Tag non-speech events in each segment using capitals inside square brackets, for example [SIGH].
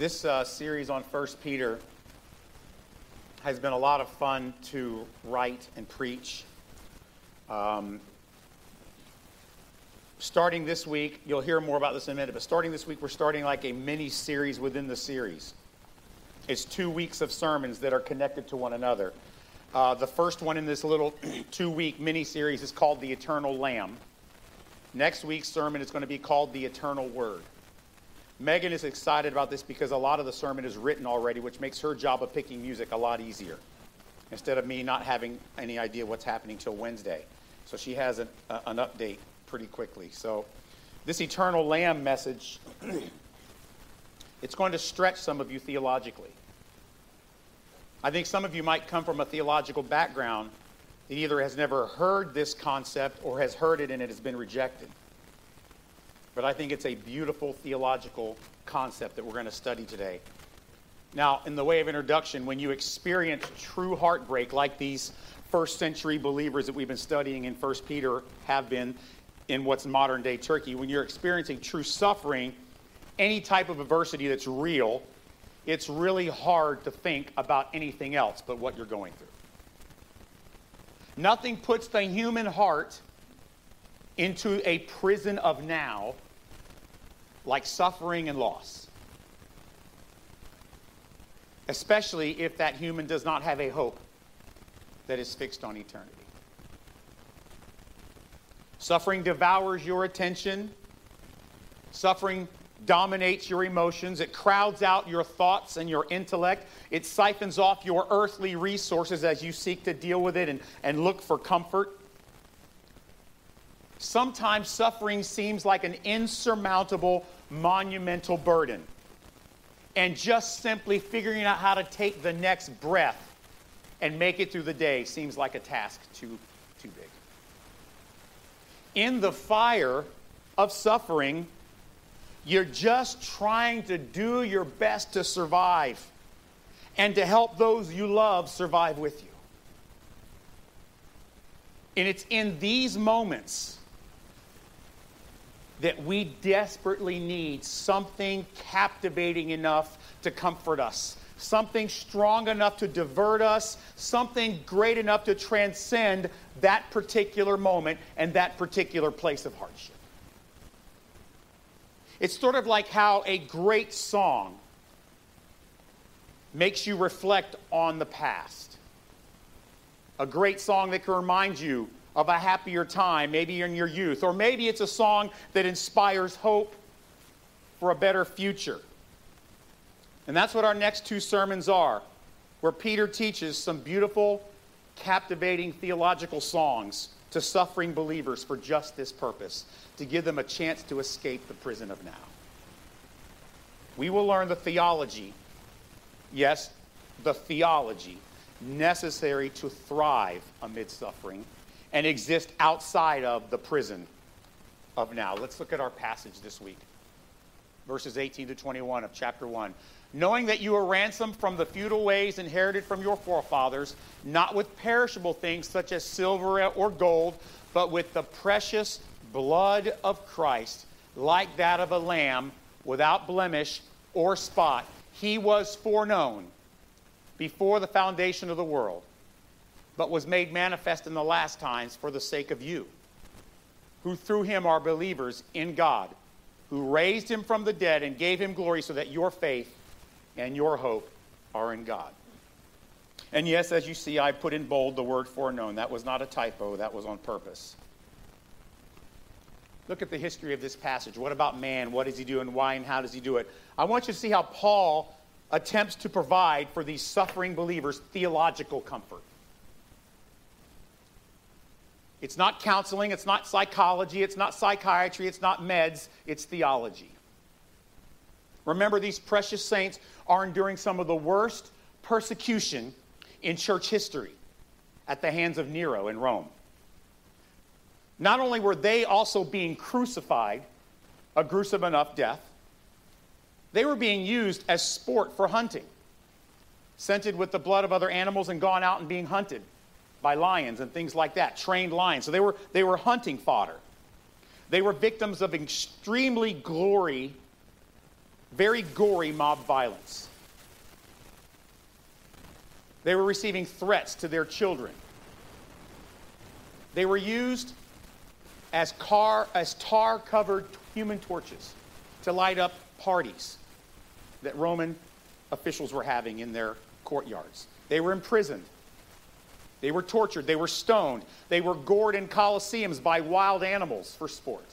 This uh, series on 1 Peter has been a lot of fun to write and preach. Um, starting this week, you'll hear more about this in a minute, but starting this week, we're starting like a mini series within the series. It's two weeks of sermons that are connected to one another. Uh, the first one in this little [CLEARS THROAT] two week mini series is called The Eternal Lamb. Next week's sermon is going to be called The Eternal Word. Megan is excited about this because a lot of the sermon is written already, which makes her job of picking music a lot easier instead of me not having any idea what's happening till Wednesday. So she has an, uh, an update pretty quickly. So this eternal lamb message, [CLEARS THROAT] it's going to stretch some of you theologically. I think some of you might come from a theological background that either has never heard this concept or has heard it and it has been rejected. But I think it's a beautiful theological concept that we're going to study today. Now, in the way of introduction, when you experience true heartbreak like these first century believers that we've been studying in 1 Peter have been in what's modern day Turkey, when you're experiencing true suffering, any type of adversity that's real, it's really hard to think about anything else but what you're going through. Nothing puts the human heart into a prison of now like suffering and loss. Especially if that human does not have a hope that is fixed on eternity. Suffering devours your attention. Suffering dominates your emotions. It crowds out your thoughts and your intellect. It siphons off your earthly resources as you seek to deal with it and, and look for comfort. Sometimes suffering seems like an insurmountable, monumental burden. And just simply figuring out how to take the next breath and make it through the day seems like a task too, too big. In the fire of suffering, you're just trying to do your best to survive and to help those you love survive with you. And it's in these moments that we desperately need something captivating enough to comfort us, something strong enough to divert us, something great enough to transcend that particular moment and that particular place of hardship. It's sort of like how a great song makes you reflect on the past. A great song that can remind you of a happier time, maybe in your youth, or maybe it's a song that inspires hope for a better future. And that's what our next two sermons are, where Peter teaches some beautiful, captivating theological songs to suffering believers for just this purpose to give them a chance to escape the prison of now. We will learn the theology, yes, the theology necessary to thrive amid suffering and exist outside of the prison of now. Let's look at our passage this week. Verses 18 to 21 of chapter 1. Knowing that you are ransomed from the futile ways inherited from your forefathers, not with perishable things such as silver or gold, but with the precious blood of Christ, like that of a lamb without blemish or spot. He was foreknown before the foundation of the world but was made manifest in the last times for the sake of you, who through him are believers in God, who raised him from the dead and gave him glory so that your faith and your hope are in God. And yes, as you see, I put in bold the word foreknown. That was not a typo, that was on purpose. Look at the history of this passage. What about man? What does he do and why and how does he do it? I want you to see how Paul attempts to provide for these suffering believers theological comfort. It's not counseling, it's not psychology, it's not psychiatry, it's not meds, it's theology. Remember, these precious saints are enduring some of the worst persecution in church history at the hands of Nero in Rome. Not only were they also being crucified, a gruesome enough death, they were being used as sport for hunting, scented with the blood of other animals and gone out and being hunted by lions and things like that, trained lions. So they were, they were hunting fodder. They were victims of extremely gory, very gory mob violence. They were receiving threats to their children. They were used as, car, as tar covered human torches to light up parties that Roman officials were having in their courtyards. They were imprisoned. They were tortured. They were stoned. They were gored in coliseums by wild animals for sport.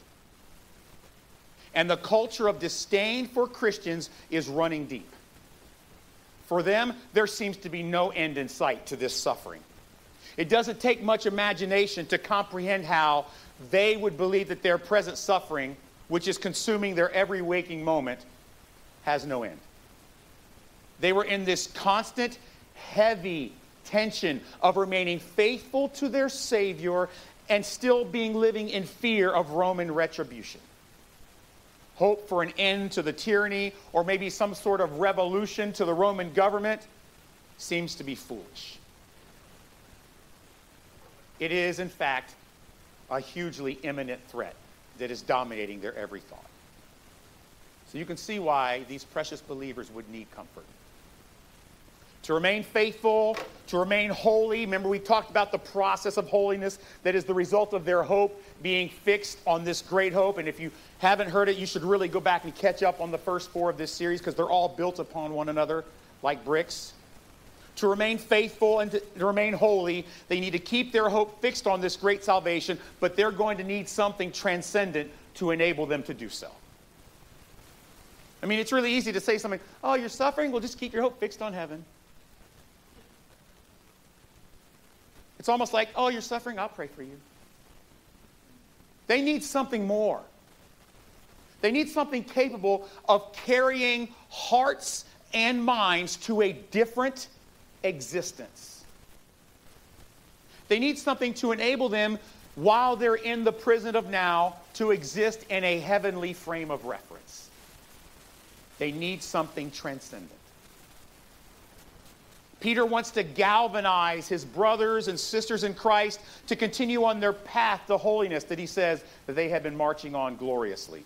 And the culture of disdain for Christians is running deep. For them, there seems to be no end in sight to this suffering. It doesn't take much imagination to comprehend how they would believe that their present suffering, which is consuming their every waking moment, has no end. They were in this constant, heavy tension of remaining faithful to their Savior and still being living in fear of Roman retribution. Hope for an end to the tyranny or maybe some sort of revolution to the Roman government seems to be foolish. It is, in fact, a hugely imminent threat that is dominating their every thought. So you can see why these precious believers would need comfort to remain faithful, to remain holy. Remember, we talked about the process of holiness that is the result of their hope being fixed on this great hope. And if you haven't heard it, you should really go back and catch up on the first four of this series because they're all built upon one another like bricks. To remain faithful and to, to remain holy, they need to keep their hope fixed on this great salvation, but they're going to need something transcendent to enable them to do so. I mean, it's really easy to say something, oh, you're suffering? Well, just keep your hope fixed on heaven. It's almost like, oh, you're suffering, I'll pray for you. They need something more. They need something capable of carrying hearts and minds to a different existence. They need something to enable them, while they're in the prison of now, to exist in a heavenly frame of reference. They need something transcendent. Peter wants to galvanize his brothers and sisters in Christ to continue on their path to holiness that he says that they have been marching on gloriously.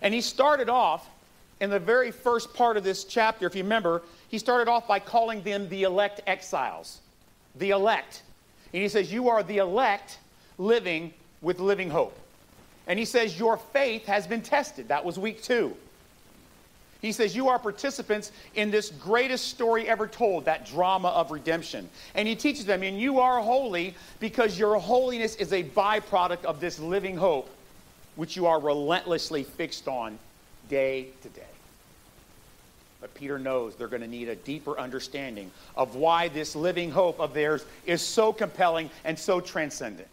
And he started off in the very first part of this chapter, if you remember, he started off by calling them the elect exiles. The elect. And he says, You are the elect living with living hope. And he says, Your faith has been tested. That was week two. He says, You are participants in this greatest story ever told, that drama of redemption. And he teaches them, and you are holy because your holiness is a byproduct of this living hope, which you are relentlessly fixed on day to day. But Peter knows they're going to need a deeper understanding of why this living hope of theirs is so compelling and so transcendent.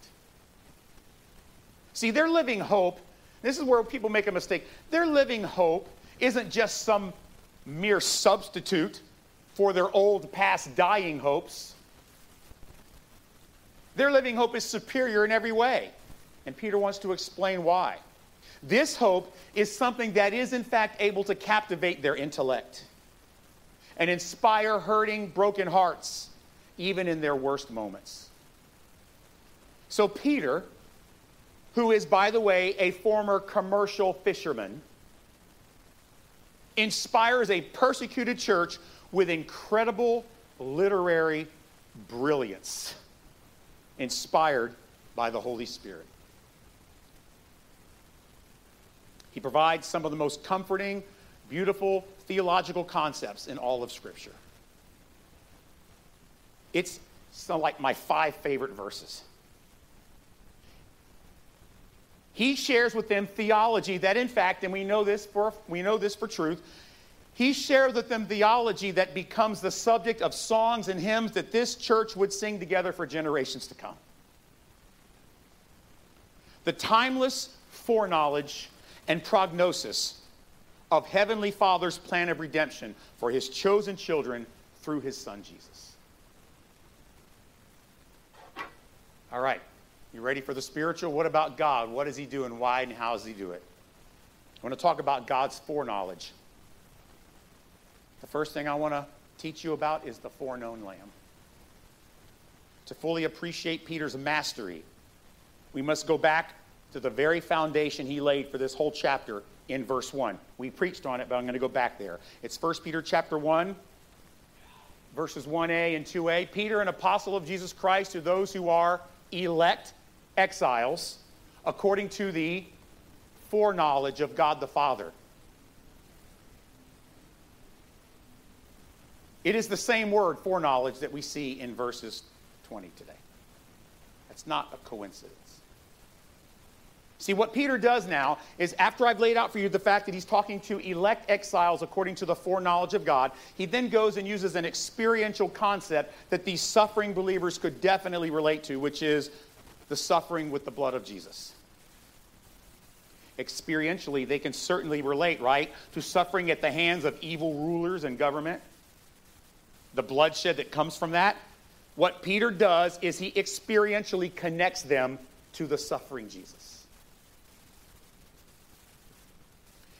See, their living hope, this is where people make a mistake. Their living hope isn't just some mere substitute for their old past dying hopes. Their living hope is superior in every way. And Peter wants to explain why. This hope is something that is, in fact, able to captivate their intellect and inspire hurting, broken hearts, even in their worst moments. So, Peter, who is, by the way, a former commercial fisherman, inspires a persecuted church with incredible literary brilliance, inspired by the Holy Spirit. He provides some of the most comforting, beautiful theological concepts in all of Scripture. It's some like my five favorite verses. He shares with them theology that, in fact, and we know this for, we know this for truth, he shares with them theology that becomes the subject of songs and hymns that this church would sing together for generations to come. The timeless foreknowledge and prognosis of Heavenly Father's plan of redemption for his chosen children through his Son Jesus. All right. You ready for the spiritual? What about God? What does He do and why and how does He do it? I want to talk about God's foreknowledge. The first thing I want to teach you about is the foreknown Lamb. To fully appreciate Peter's mastery, we must go back to the very foundation he laid for this whole chapter in verse 1. We preached on it, but I'm going to go back there. It's 1 Peter chapter 1, verses 1a and 2a. Peter, an apostle of Jesus Christ, to those who are elect exiles, according to the foreknowledge of God the Father. It is the same word, foreknowledge, that we see in verses 20 today. That's not a coincidence. See, what Peter does now is after I've laid out for you the fact that he's talking to elect exiles according to the foreknowledge of God, he then goes and uses an experiential concept that these suffering believers could definitely relate to, which is the suffering with the blood of Jesus. Experientially, they can certainly relate, right, to suffering at the hands of evil rulers and government, the bloodshed that comes from that. What Peter does is he experientially connects them to the suffering Jesus.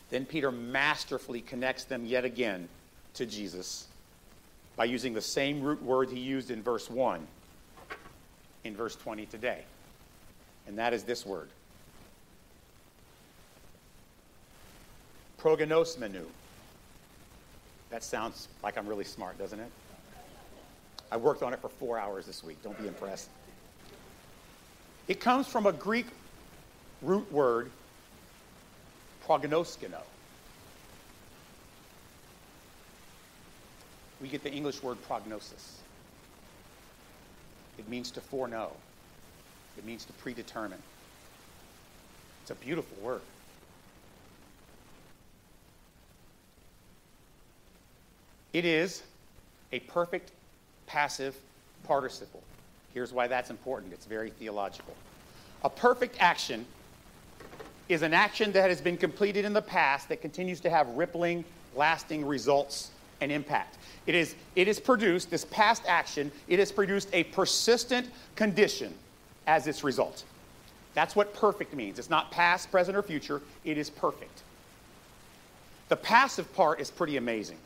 Then Peter masterfully connects them yet again to Jesus by using the same root word he used in verse 1 in verse 20 today. And that is this word prognosmenu. That sounds like I'm really smart, doesn't it? I worked on it for four hours this week. Don't be impressed. It comes from a Greek root word, prognoskino. We get the English word prognosis. It means to foreknow, it means to predetermine. It's a beautiful word. It is a perfect passive participle. Here's why that's important it's very theological. A perfect action is an action that has been completed in the past that continues to have rippling, lasting results and impact. It is, it is produced, this past action, it has produced a persistent condition as its result. That's what perfect means. It's not past, present, or future, it is perfect. The passive part is pretty amazing.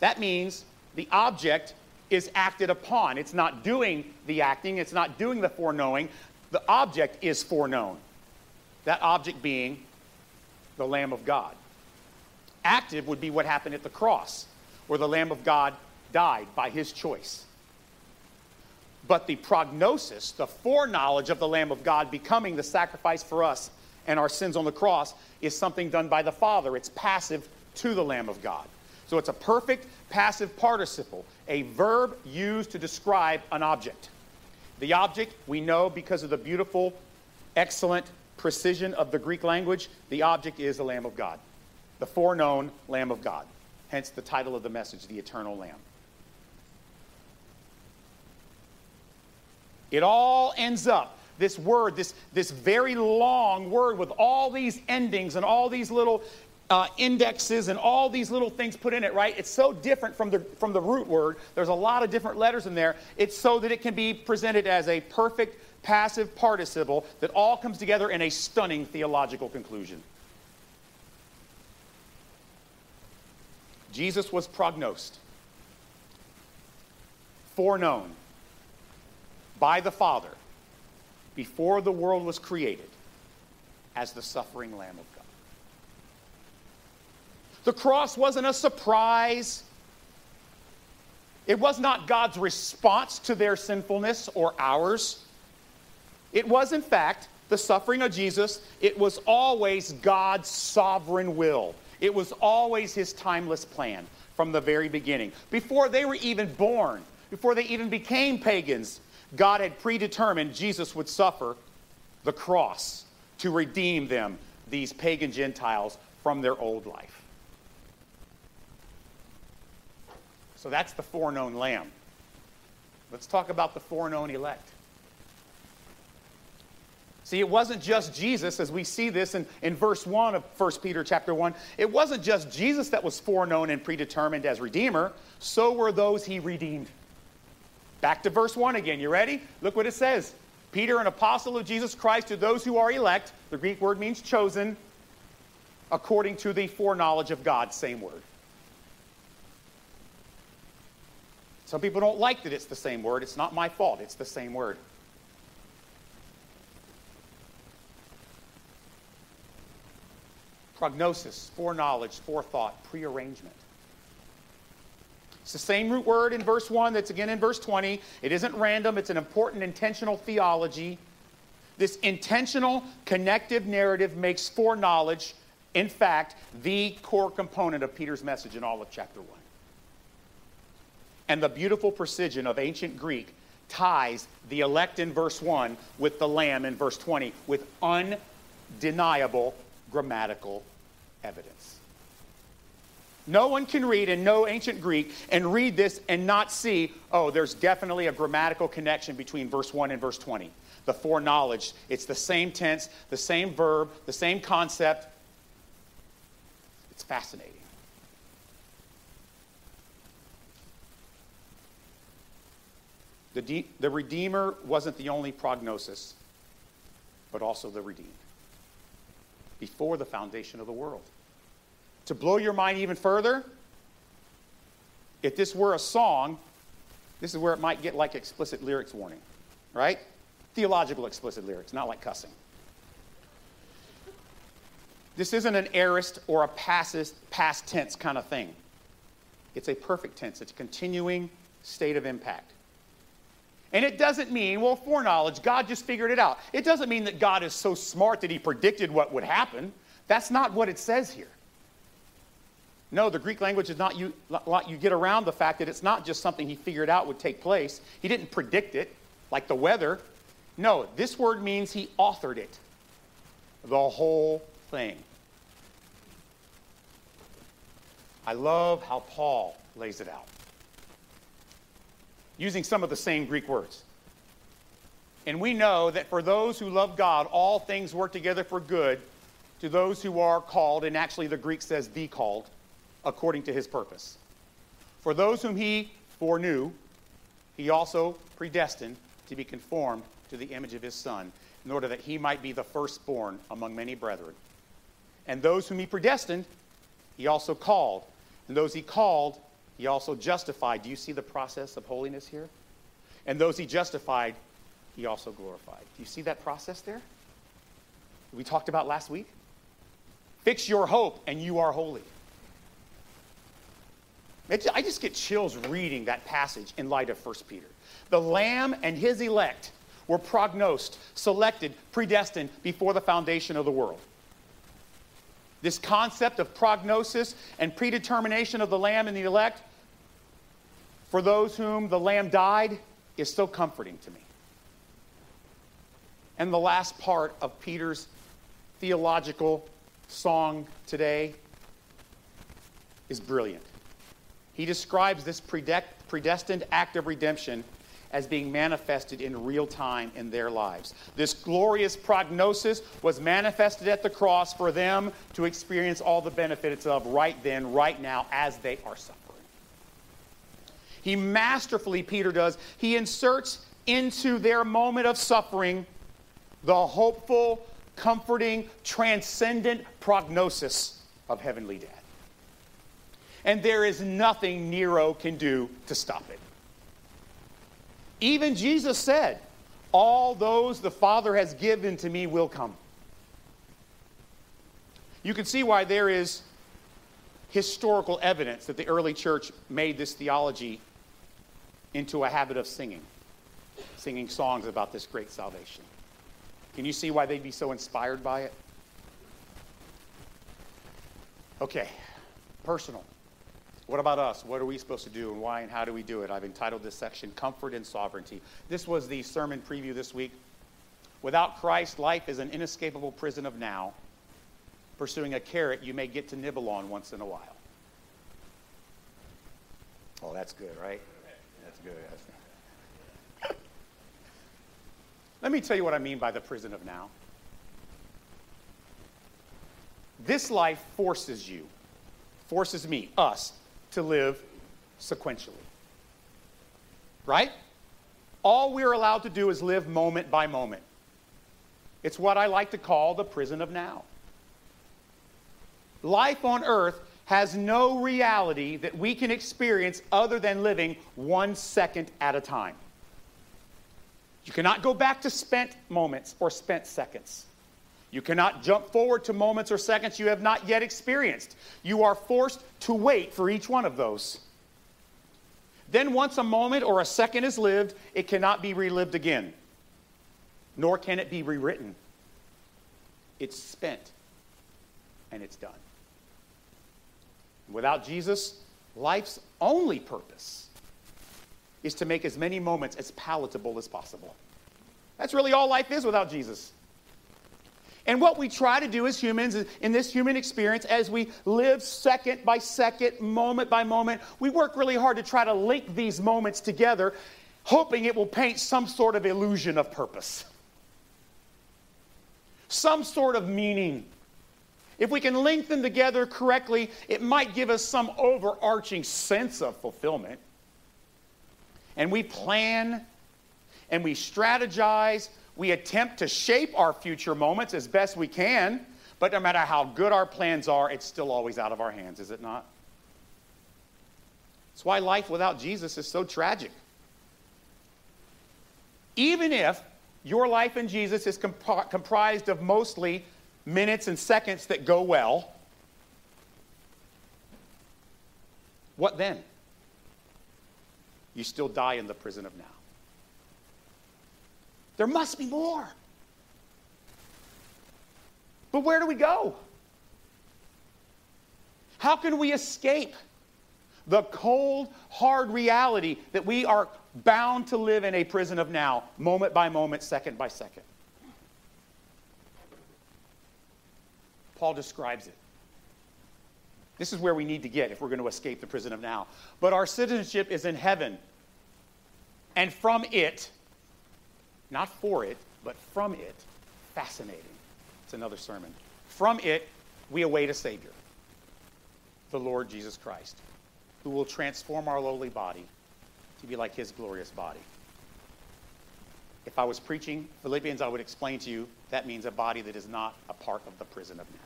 That means the object is acted upon. It's not doing the acting, it's not doing the foreknowing. The object is foreknown. That object being the Lamb of God. Active would be what happened at the cross, where the Lamb of God died by his choice. But the prognosis, the foreknowledge of the Lamb of God becoming the sacrifice for us and our sins on the cross, is something done by the Father. It's passive to the Lamb of God. So it's a perfect passive participle, a verb used to describe an object. The object, we know because of the beautiful, excellent precision of the Greek language, the object is the Lamb of God, the foreknown Lamb of God. Hence the title of the message, The Eternal Lamb. It all ends up, this word, this, this very long word with all these endings and all these little uh, indexes and all these little things put in it, right? It's so different from the, from the root word. There's a lot of different letters in there. It's so that it can be presented as a perfect passive participle that all comes together in a stunning theological conclusion. Jesus was prognosed, foreknown by the Father before the world was created as the suffering Lamb of God. The cross wasn't a surprise. It was not God's response to their sinfulness or ours. It was, in fact, the suffering of Jesus. It was always God's sovereign will. It was always his timeless plan from the very beginning. Before they were even born, before they even became pagans, God had predetermined Jesus would suffer the cross to redeem them, these pagan Gentiles, from their old life. So that's the foreknown lamb. Let's talk about the foreknown elect. See, it wasn't just Jesus, as we see this in, in verse 1 of 1 Peter chapter 1. It wasn't just Jesus that was foreknown and predetermined as Redeemer, so were those he redeemed. Back to verse 1 again. You ready? Look what it says. Peter, an apostle of Jesus Christ, to those who are elect, the Greek word means chosen, according to the foreknowledge of God, same word. Some people don't like that it's the same word. It's not my fault, it's the same word. Prognosis, foreknowledge, forethought, prearrangement. It's the same root word in verse 1 that's again in verse 20. It isn't random, it's an important intentional theology. This intentional connective narrative makes foreknowledge, in fact, the core component of Peter's message in all of chapter 1. And the beautiful precision of ancient Greek ties the elect in verse 1 with the lamb in verse 20 with undeniable grammatical evidence. No one can read and know ancient Greek and read this and not see, oh, there's definitely a grammatical connection between verse 1 and verse 20. The foreknowledge, it's the same tense, the same verb, the same concept. It's fascinating. The, de- the Redeemer wasn't the only prognosis, but also the redeemed before the foundation of the world. To blow your mind even further, if this were a song, this is where it might get like explicit lyrics warning, right? Theological explicit lyrics, not like cussing. This isn't an aorist or a past, past tense kind of thing. It's a perfect tense, it's a continuing state of impact. And it doesn't mean, well, foreknowledge, God just figured it out. It doesn't mean that God is so smart that he predicted what would happen. That's not what it says here. No, the Greek language is not you, you get around the fact that it's not just something he figured out would take place. He didn't predict it, like the weather. No, this word means he authored it. The whole thing. I love how Paul lays it out using some of the same Greek words. And we know that for those who love God, all things work together for good to those who are called, and actually the Greek says the called, according to his purpose. For those whom he foreknew, he also predestined to be conformed to the image of his Son, in order that he might be the firstborn among many brethren. And those whom he predestined, he also called. And those he called, he also justified. Do you see the process of holiness here? And those he justified, he also glorified. Do you see that process there? We talked about last week. Fix your hope, and you are holy. I just get chills reading that passage in light of 1 Peter. The Lamb and his elect were prognosed, selected, predestined before the foundation of the world. This concept of prognosis and predetermination of the Lamb and the elect for those whom the Lamb died is so comforting to me. And the last part of Peter's theological song today is brilliant. He describes this predestined act of redemption as being manifested in real time in their lives. This glorious prognosis was manifested at the cross for them to experience all the benefits of right then, right now, as they are suffering. He masterfully, Peter does, he inserts into their moment of suffering the hopeful, comforting, transcendent prognosis of heavenly death. And there is nothing Nero can do to stop it. Even Jesus said, All those the Father has given to me will come. You can see why there is historical evidence that the early church made this theology into a habit of singing, singing songs about this great salvation. Can you see why they'd be so inspired by it? Okay, personal. What about us? What are we supposed to do and why and how do we do it? I've entitled this section Comfort and Sovereignty. This was the sermon preview this week. Without Christ, life is an inescapable prison of now, pursuing a carrot you may get to nibble on once in a while. Oh, that's good, right? That's good. That's [LAUGHS] Let me tell you what I mean by the prison of now. This life forces you, forces me, us, to live sequentially. Right? All we're allowed to do is live moment by moment. It's what I like to call the prison of now. Life on earth has no reality that we can experience other than living one second at a time. You cannot go back to spent moments or spent seconds. You cannot jump forward to moments or seconds you have not yet experienced. You are forced to wait for each one of those. Then, once a moment or a second is lived, it cannot be relived again, nor can it be rewritten. It's spent and it's done. Without Jesus, life's only purpose is to make as many moments as palatable as possible. That's really all life is without Jesus. And what we try to do as humans in this human experience, as we live second by second, moment by moment, we work really hard to try to link these moments together, hoping it will paint some sort of illusion of purpose, some sort of meaning. If we can link them together correctly, it might give us some overarching sense of fulfillment. And we plan and we strategize we attempt to shape our future moments as best we can, but no matter how good our plans are, it's still always out of our hands, is it not? That's why life without Jesus is so tragic. Even if your life in Jesus is comp- comprised of mostly minutes and seconds that go well, what then? You still die in the prison of now. There must be more. But where do we go? How can we escape the cold, hard reality that we are bound to live in a prison of now, moment by moment, second by second? Paul describes it. This is where we need to get if we're going to escape the prison of now. But our citizenship is in heaven, and from it, not for it, but from it. Fascinating. It's another sermon. From it, we await a Savior, the Lord Jesus Christ, who will transform our lowly body to be like his glorious body. If I was preaching Philippians, I would explain to you that means a body that is not a part of the prison of now.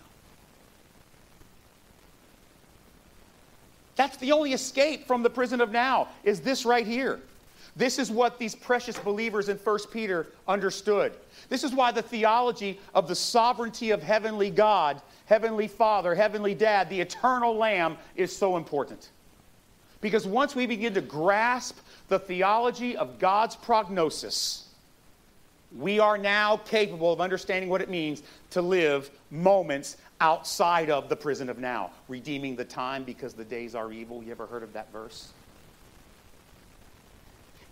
That's the only escape from the prison of now, is this right here. This is what these precious believers in 1 Peter understood. This is why the theology of the sovereignty of heavenly God, heavenly Father, heavenly Dad, the eternal Lamb is so important. Because once we begin to grasp the theology of God's prognosis, we are now capable of understanding what it means to live moments outside of the prison of now, redeeming the time because the days are evil. You ever heard of that verse?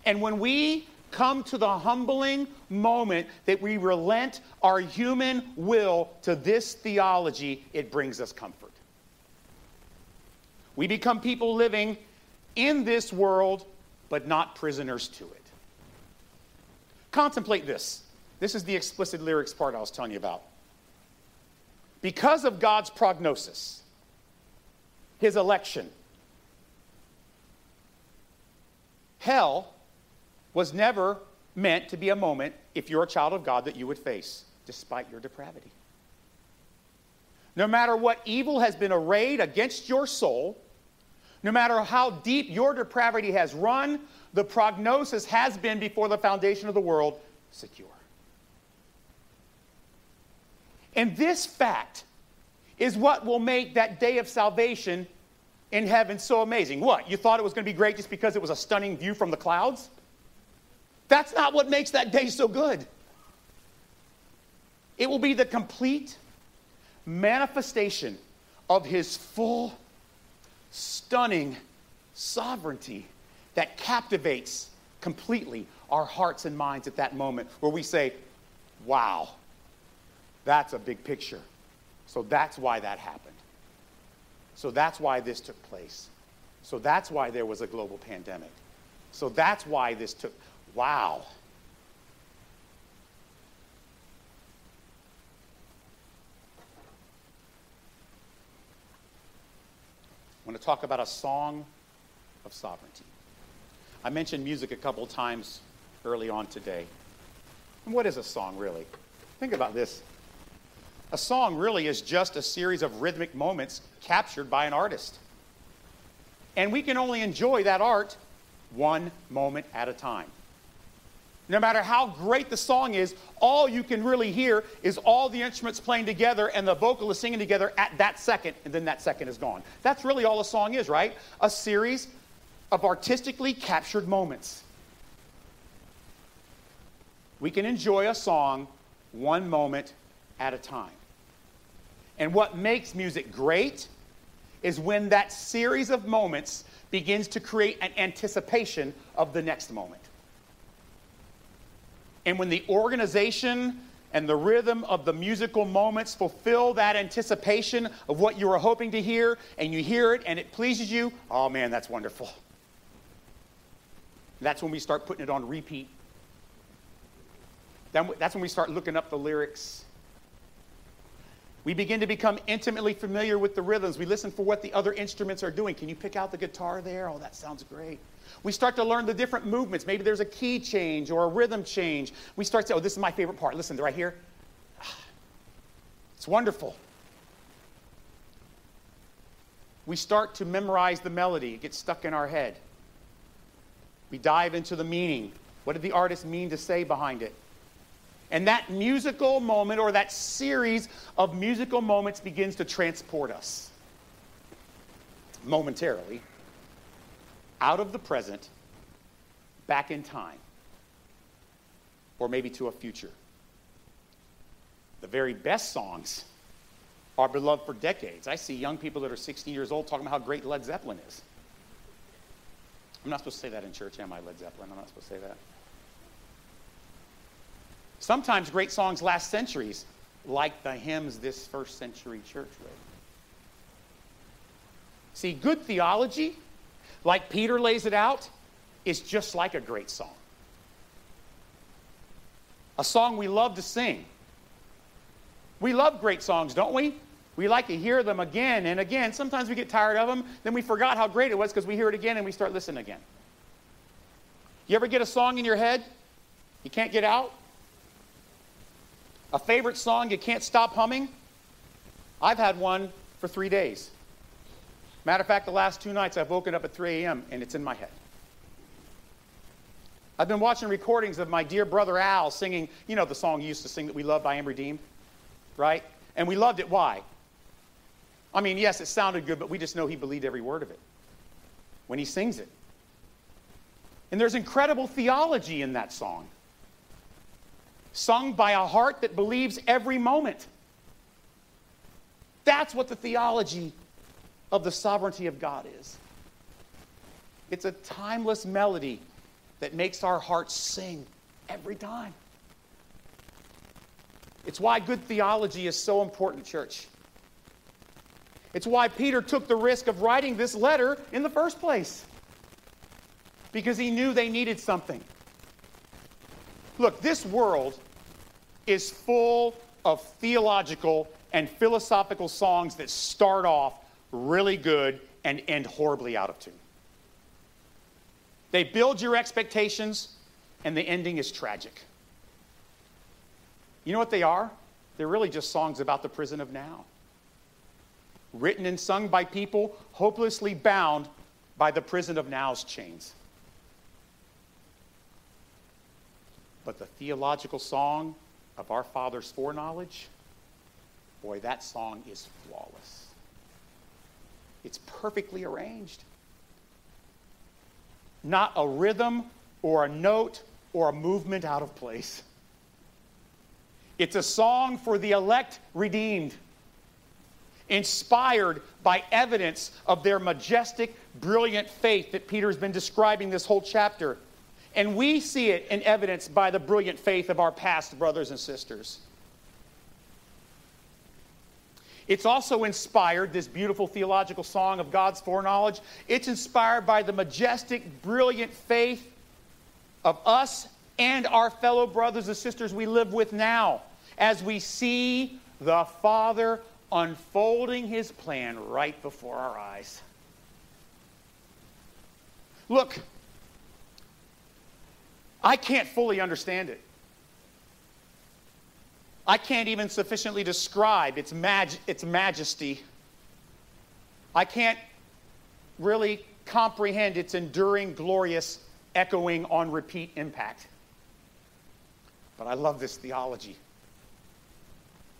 And when we come to the humbling moment that we relent our human will to this theology, it brings us comfort. We become people living in this world, but not prisoners to it. Contemplate this. This is the explicit lyrics part I was telling you about. Because of God's prognosis, his election, hell was never meant to be a moment, if you're a child of God, that you would face, despite your depravity. No matter what evil has been arrayed against your soul, no matter how deep your depravity has run, the prognosis has been before the foundation of the world secure. And this fact is what will make that day of salvation in heaven so amazing. What? You thought it was going to be great just because it was a stunning view from the clouds? That's not what makes that day so good. It will be the complete manifestation of his full, stunning sovereignty that captivates completely our hearts and minds at that moment where we say, wow, that's a big picture. So that's why that happened. So that's why this took place. So that's why there was a global pandemic. So that's why this took Wow. I want to talk about a song of sovereignty. I mentioned music a couple times early on today. And what is a song really? Think about this. A song really is just a series of rhythmic moments captured by an artist. And we can only enjoy that art one moment at a time. No matter how great the song is, all you can really hear is all the instruments playing together and the vocalist singing together at that second, and then that second is gone. That's really all a song is, right? A series of artistically captured moments. We can enjoy a song one moment at a time. And what makes music great is when that series of moments begins to create an anticipation of the next moment. And when the organization and the rhythm of the musical moments fulfill that anticipation of what you were hoping to hear, and you hear it and it pleases you, oh man, that's wonderful. That's when we start putting it on repeat. That's when we start looking up the lyrics. We begin to become intimately familiar with the rhythms. We listen for what the other instruments are doing. Can you pick out the guitar there? Oh, that sounds great. We start to learn the different movements. Maybe there's a key change or a rhythm change. We start to, oh, this is my favorite part. Listen, right here. [SIGHS] It's wonderful. We start to memorize the melody, it gets stuck in our head. We dive into the meaning. What did the artist mean to say behind it? And that musical moment or that series of musical moments begins to transport us momentarily out of the present back in time or maybe to a future. The very best songs are beloved for decades. I see young people that are 16 years old talking about how great Led Zeppelin is. I'm not supposed to say that in church, am I, Led Zeppelin? I'm not supposed to say that. Sometimes great songs last centuries, like the hymns this first century church wrote. See, good theology, like Peter lays it out, is just like a great song. A song we love to sing. We love great songs, don't we? We like to hear them again and again. Sometimes we get tired of them, then we forgot how great it was because we hear it again and we start listening again. You ever get a song in your head you can't get out? A favorite song you can't stop humming? I've had one for three days. Matter of fact, the last two nights I've woken up at 3 a.m. and it's in my head. I've been watching recordings of my dear brother Al singing, you know, the song he used to sing that we loved, I Am Redeemed, right? And we loved it. Why? I mean, yes, it sounded good, but we just know he believed every word of it when he sings it. And there's incredible theology in that song sung by a heart that believes every moment. That's what the theology of the sovereignty of God is. It's a timeless melody that makes our hearts sing every time. It's why good theology is so important, church. It's why Peter took the risk of writing this letter in the first place, because he knew they needed something. Look, this world is full of theological and philosophical songs that start off really good and end horribly out of tune. They build your expectations, and the ending is tragic. You know what they are? They're really just songs about the prison of now. Written and sung by people hopelessly bound by the prison of now's chains. But the theological song of our Father's foreknowledge, boy, that song is flawless. It's perfectly arranged. Not a rhythm or a note or a movement out of place. It's a song for the elect redeemed, inspired by evidence of their majestic, brilliant faith that Peter's been describing this whole chapter. And we see it in evidence by the brilliant faith of our past brothers and sisters. It's also inspired, this beautiful theological song of God's foreknowledge, it's inspired by the majestic, brilliant faith of us and our fellow brothers and sisters we live with now as we see the Father unfolding his plan right before our eyes. Look, I can't fully understand it. I can't even sufficiently describe its, mag- its majesty. I can't really comprehend its enduring, glorious, echoing on repeat impact. But I love this theology.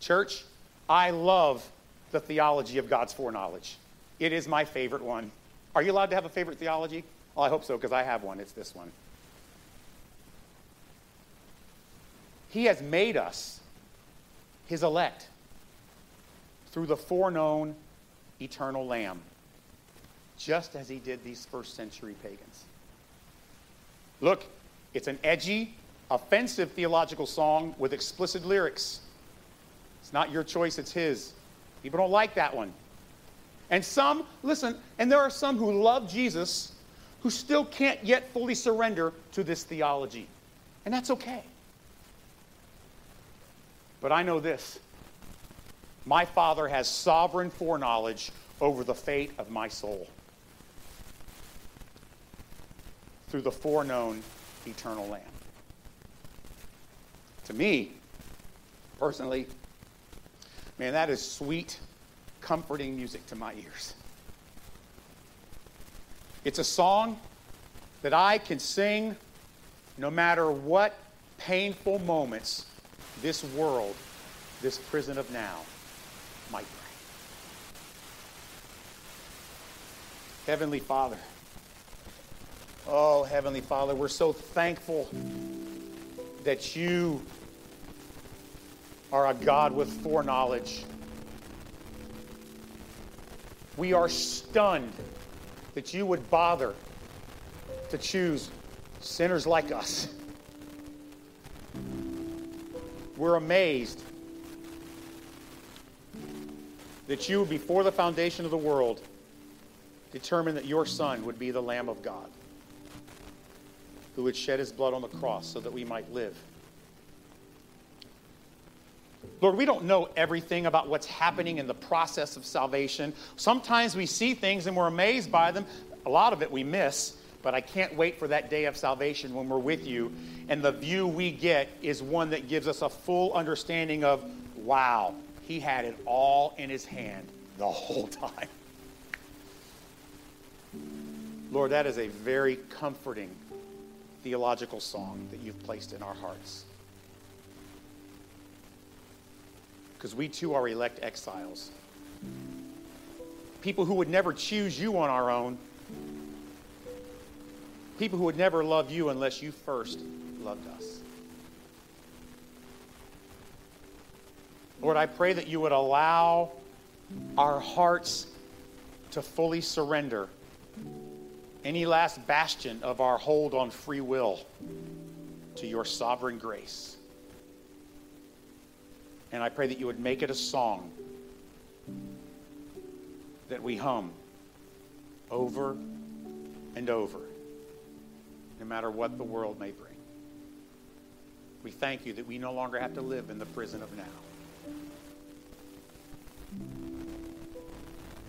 Church, I love the theology of God's foreknowledge. It is my favorite one. Are you allowed to have a favorite theology? Well, I hope so, because I have one. It's this one. He has made us his elect through the foreknown eternal Lamb, just as he did these first century pagans. Look, it's an edgy, offensive theological song with explicit lyrics. It's not your choice, it's his. People don't like that one. And some, listen, and there are some who love Jesus who still can't yet fully surrender to this theology. And that's okay. But I know this my Father has sovereign foreknowledge over the fate of my soul through the foreknown eternal Lamb. To me, personally, man, that is sweet, comforting music to my ears. It's a song that I can sing no matter what painful moments this world, this prison of now, might bring. Heavenly Father, oh, Heavenly Father, we're so thankful that you are a God with foreknowledge. We are stunned that you would bother to choose sinners like us. We're amazed that you, before the foundation of the world, determined that your Son would be the Lamb of God, who would shed his blood on the cross so that we might live. Lord, we don't know everything about what's happening in the process of salvation. Sometimes we see things and we're amazed by them. A lot of it we miss, but I can't wait for that day of salvation when we're with you. And the view we get is one that gives us a full understanding of wow, he had it all in his hand the whole time. Lord, that is a very comforting theological song that you've placed in our hearts. Because we too are elect exiles. People who would never choose you on our own. People who would never love you unless you first loved us. Lord, I pray that you would allow our hearts to fully surrender any last bastion of our hold on free will to your sovereign grace. And I pray that you would make it a song that we hum over and over, no matter what the world may bring. We thank you that we no longer have to live in the prison of now.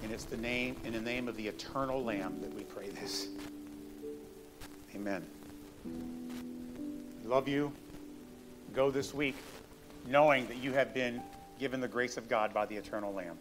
And it's the name in the name of the eternal Lamb that we pray this. Amen. Love you. Go this week knowing that you have been given the grace of God by the eternal Lamb.